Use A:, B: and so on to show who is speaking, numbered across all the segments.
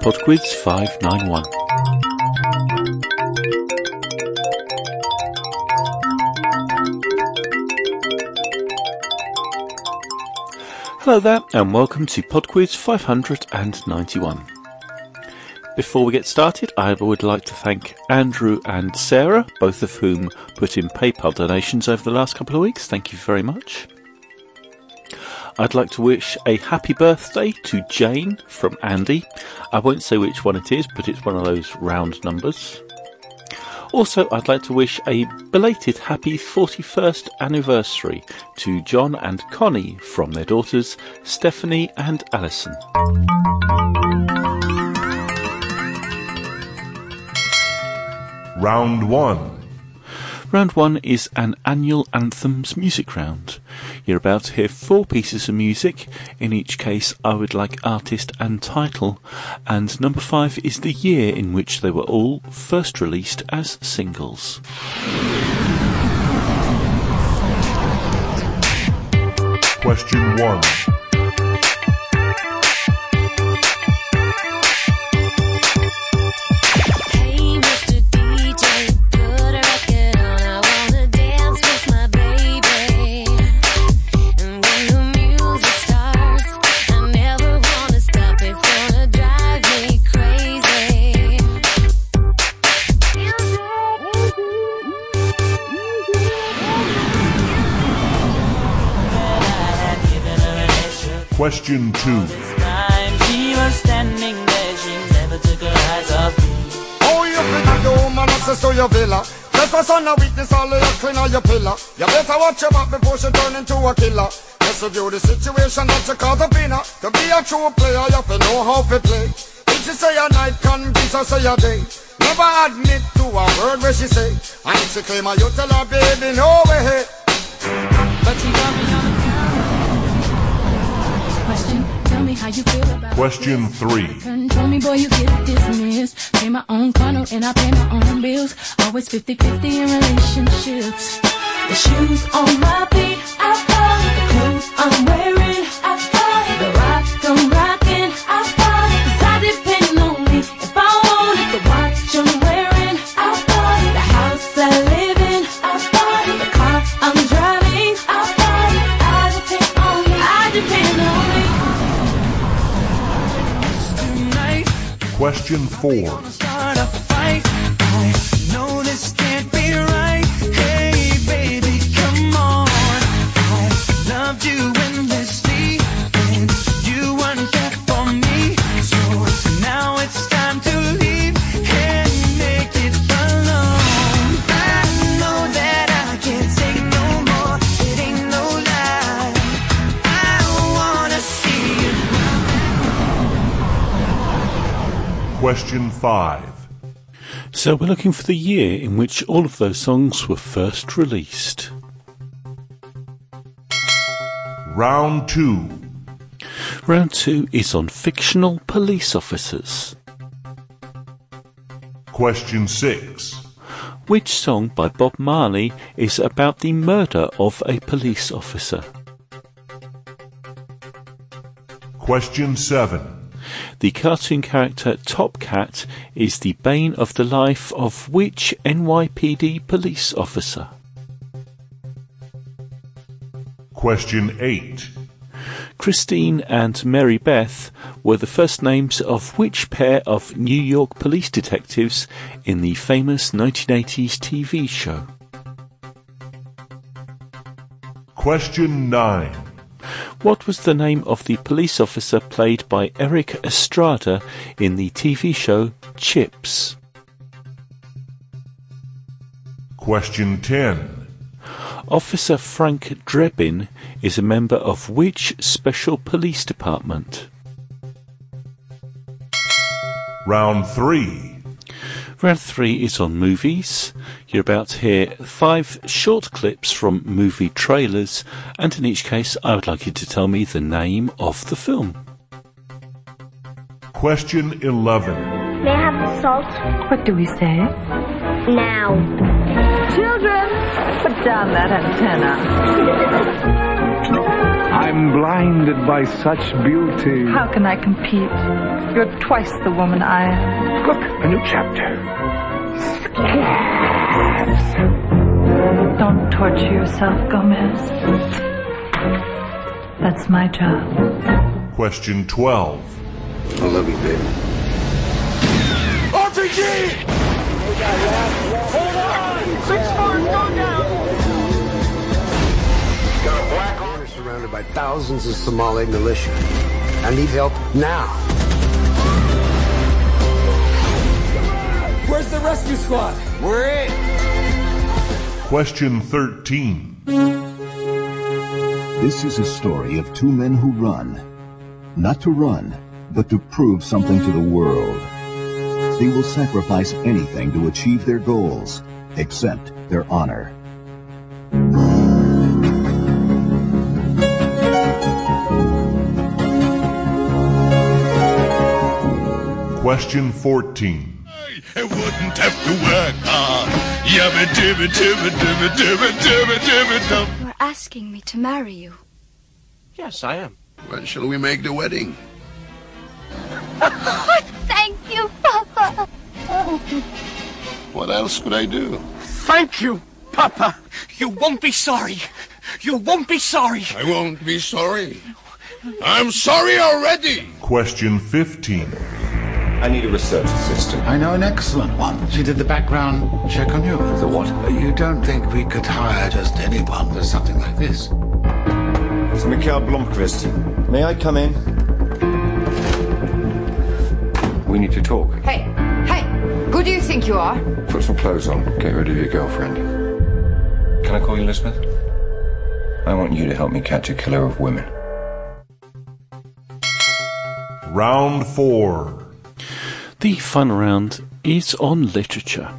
A: Podquiz 591. Hello there, and welcome to Podquiz 591. Before we get started, I would like to thank Andrew and Sarah, both of whom put in PayPal donations over the last couple of weeks. Thank you very much. I'd like to wish a happy birthday to Jane from Andy. I won't say which one it is, but it's one of those round numbers. Also, I'd like to wish a belated happy 41st anniversary to John and Connie from their daughters Stephanie and Alison.
B: Round 1
A: Round 1 is an annual anthems music round. You're about to hear four pieces of music. In each case, I would like artist and title. And number 5 is the year in which they were all first released as singles.
B: Question 1 Question 2
C: time she was standing there, she never took her eyes off me.
D: Oh, you finna do woman access to your villa. Just for son of weakness, all of your clean on your pillar. You better watch your back before she turn into a killer. Just review the situation that you call the winner. To be a true player, you have to know how to play. If she say a night, convince her say a day. Never admit to a word where she say. And if she claim her, you tell her, baby, no way.
C: But she got
E: you feel about
B: Question 3
E: Control me, boy, you get dismissed. Pay my own condo and I pay my own bills. Always 50-50 in relationships. The shoes on my feet, I. The clothes I'm wearing, I
B: Question 4 Question 5
A: So we're looking for the year in which all of those songs were first released.
B: Round 2
A: Round 2 is on fictional police officers.
B: Question 6
A: Which song by Bob Marley is about the murder of a police officer?
B: Question 7
A: The cartoon character Top Cat is the bane of the life of which NYPD police officer?
B: Question 8
A: Christine and Mary Beth were the first names of which pair of New York police detectives in the famous 1980s TV show?
B: Question 9
A: What was the name of the police officer played by Erik Estrada in the TV show Chips?
B: Question 10
A: Officer Frank Drebin is a member of which special police department?
B: Round 3
A: Round three is on movies. You're about to hear five short clips from movie trailers, and in each case, I would like you to tell me the name of the film.
B: Question 11
F: May I have the salt?
G: What do we say?
F: Now.
G: Children, put down that antenna.
H: I'm
G: blinded by such beauty.
H: How can I compete? You're twice the woman I am.
G: Look, a new chapter.
H: Don't torture yourself, Gomez. That's my job.
B: Question 12.
I: I love you, baby.
D: RPG! Hold on! Six four, go down!
I: Got a black army surrounded by thousands of Somali militia. I need help now.
D: Where's the rescue squad?
I: We're in.
B: Question 13.
J: This is a story of two men who run. Not to run, but to prove something to the world. They will sacrifice anything to achieve their goals, except their honor.
B: Question 14.
K: I wouldn't have to work hard. Yabba dibba dibba dibba dibba dibba dibba dum.
L: You're asking me to marry you.
M: Yes, I am.
I: When shall we make the wedding?
L: Oh, thank you, Papa.
I: What else could I do?
M: Thank you, Papa. You won't be sorry. You won't be sorry.
I: I won't be sorry. I'm sorry already.
B: Question 15.
N: I need a research assistant.
O: I know an excellent one. She did the background check on you.
N: The what?
O: You don't think we could hire just anyone for something like this?
N: It's Mikael Blomkvist. May I come in? We need to talk.
P: Hey, hey, who do you think you are?
N: Put some clothes on. Get rid of your girlfriend. Can I call you Elizabeth? I want you to help me catch a killer of women.
B: Round 4.
A: The fun round is on literature.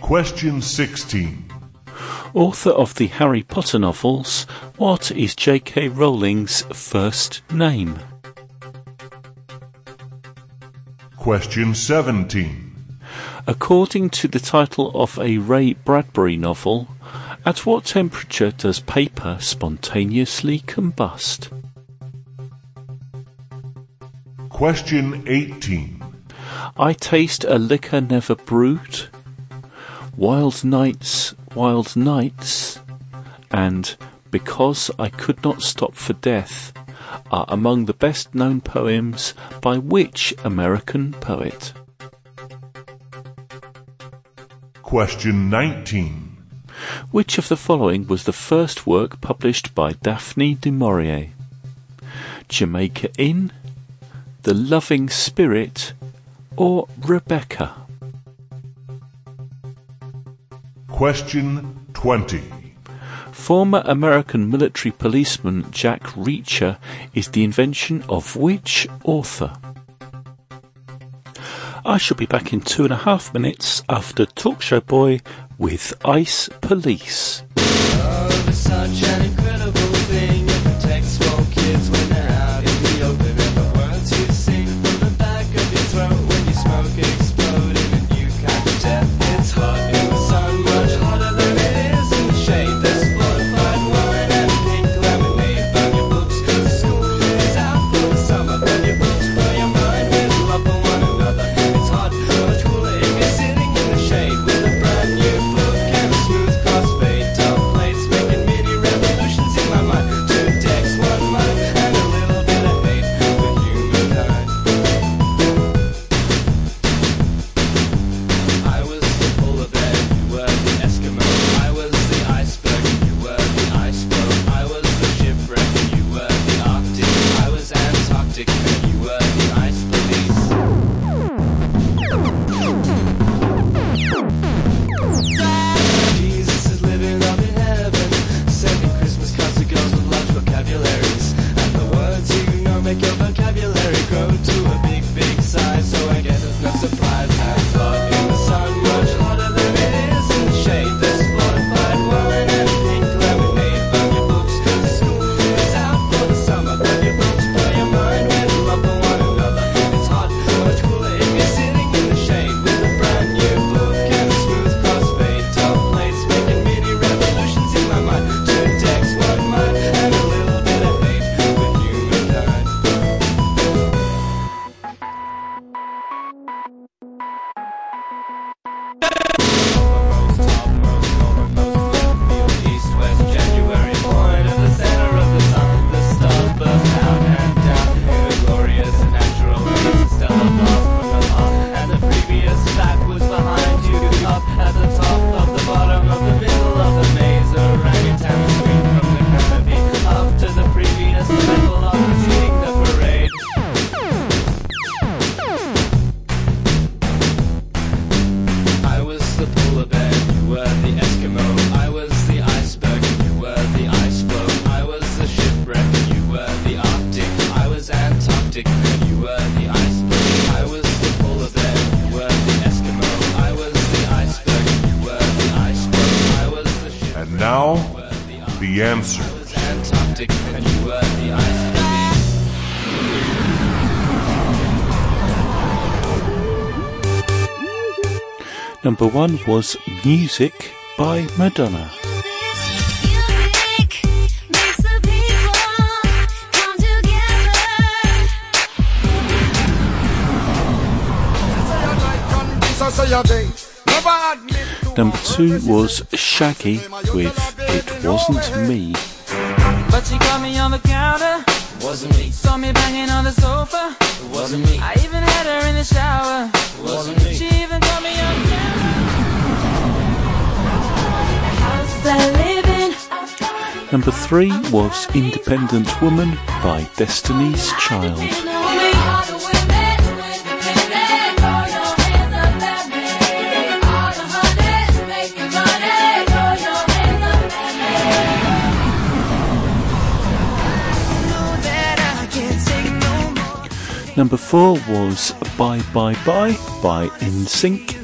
B: Question 16.
A: Author of the Harry Potter novels, what is J.K. Rowling's first name?
B: Question 17.
A: According to the title of a Ray Bradbury novel, at what temperature does paper spontaneously combust?
B: Question 18.
A: I taste a liquor never brewed, Wild Nights, Wild Nights, and Because I Could Not Stop for Death are among the best known poems by which American poet?
B: Question 19.
A: Which of the following was the first work published by Daphne du Maurier? Jamaica Inn, The Loving Spirit, or Rebecca?
B: Question 20.
A: Former American military policeman Jack Reacher is the invention of which author? I shall be back in two and a half minutes after Talk Show Boy with Ice Police.
C: Love the
Q: baby.
A: Number one was Music by Madonna. Number two was Shaggy with It Wasn't Me.
C: But she caught me on the counter.
Q: Wasn't me.
C: Saw me banging on the sofa.
Q: It wasn't me.
C: I even had her in the shower.
Q: It wasn't me.
C: She even caught me on camera.
A: Number three was Independent Woman by Destiny's Child. Number four was Bye Bye Bye by NSYNC.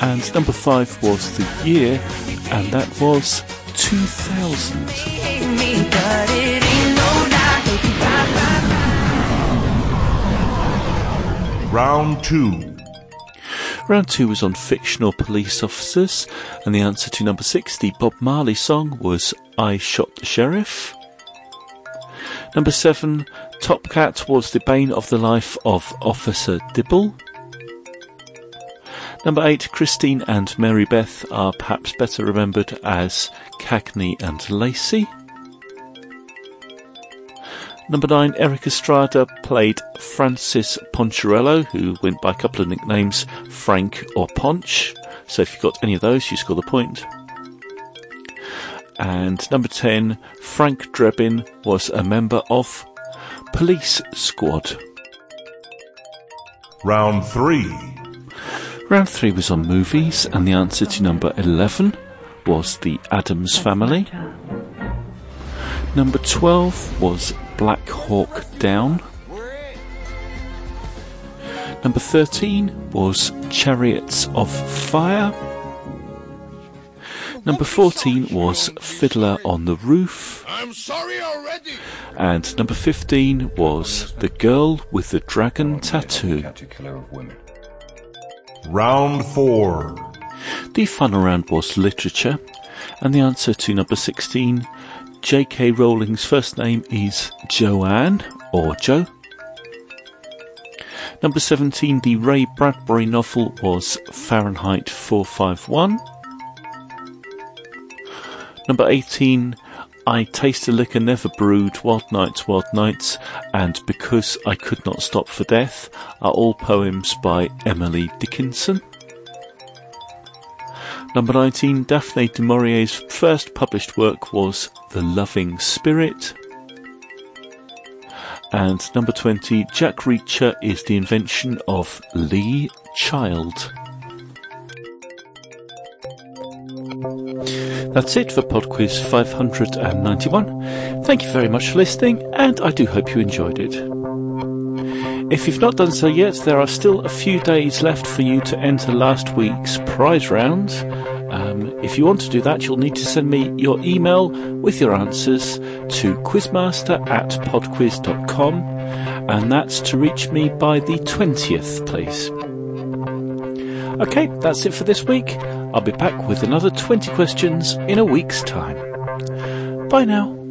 A: And number five was The Year, and that was 2000.
B: Round two.
A: Round two was on fictional police officers, and the answer to number six, the Bob Marley song, was I Shot the Sheriff. Number seven, Top Cat was the bane of the life of Officer Dibble. Number eight, Christine and Mary Beth are perhaps better remembered as Cagney and Lacey. Number nine, Erik Estrada played Francis Poncherello, who went by a couple of nicknames, Frank or Ponch. So if you've got any of those, you score the point. And number 10, Frank Drebin was a member of Police Squad.
B: Round three.
A: Round 3 was on movies, and the answer to number 11 was The Addams Family. Number 12 was Black Hawk Down. Number 13 was Chariots of Fire. Number 14 was Fiddler on the Roof.
K: I'm sorry already.
A: And number 15 was The Girl with the Dragon Tattoo.
N: Catch a killer of women.
B: Round four.
A: The final round was literature, and the answer to number 16, J.K. Rowling's first name is Joanne, or Jo. Number 17, the Ray Bradbury novel was Fahrenheit 451. Number 18, I Taste a Liquor Never Brewed, Wild Nights, Wild Nights, and Because I Could Not Stop for Death are all poems by Emily Dickinson. Number 19, Daphne du Maurier's first published work was The Loving Spirit. And number 20, Jack Reacher is the invention of Lee Child. That's it for PodQuiz 591. Thank you very much for listening, and I do hope you enjoyed it. If you've not done so yet, there are still a few days left for you to enter last week's prize round. Um, if you want to do that, you'll need to send me your email with your answers to quizmaster at podquiz.com, and that's to reach me by the 20th, please. Okay, that's it for this week. I'll be back with another 20 questions in a week's time. Bye now.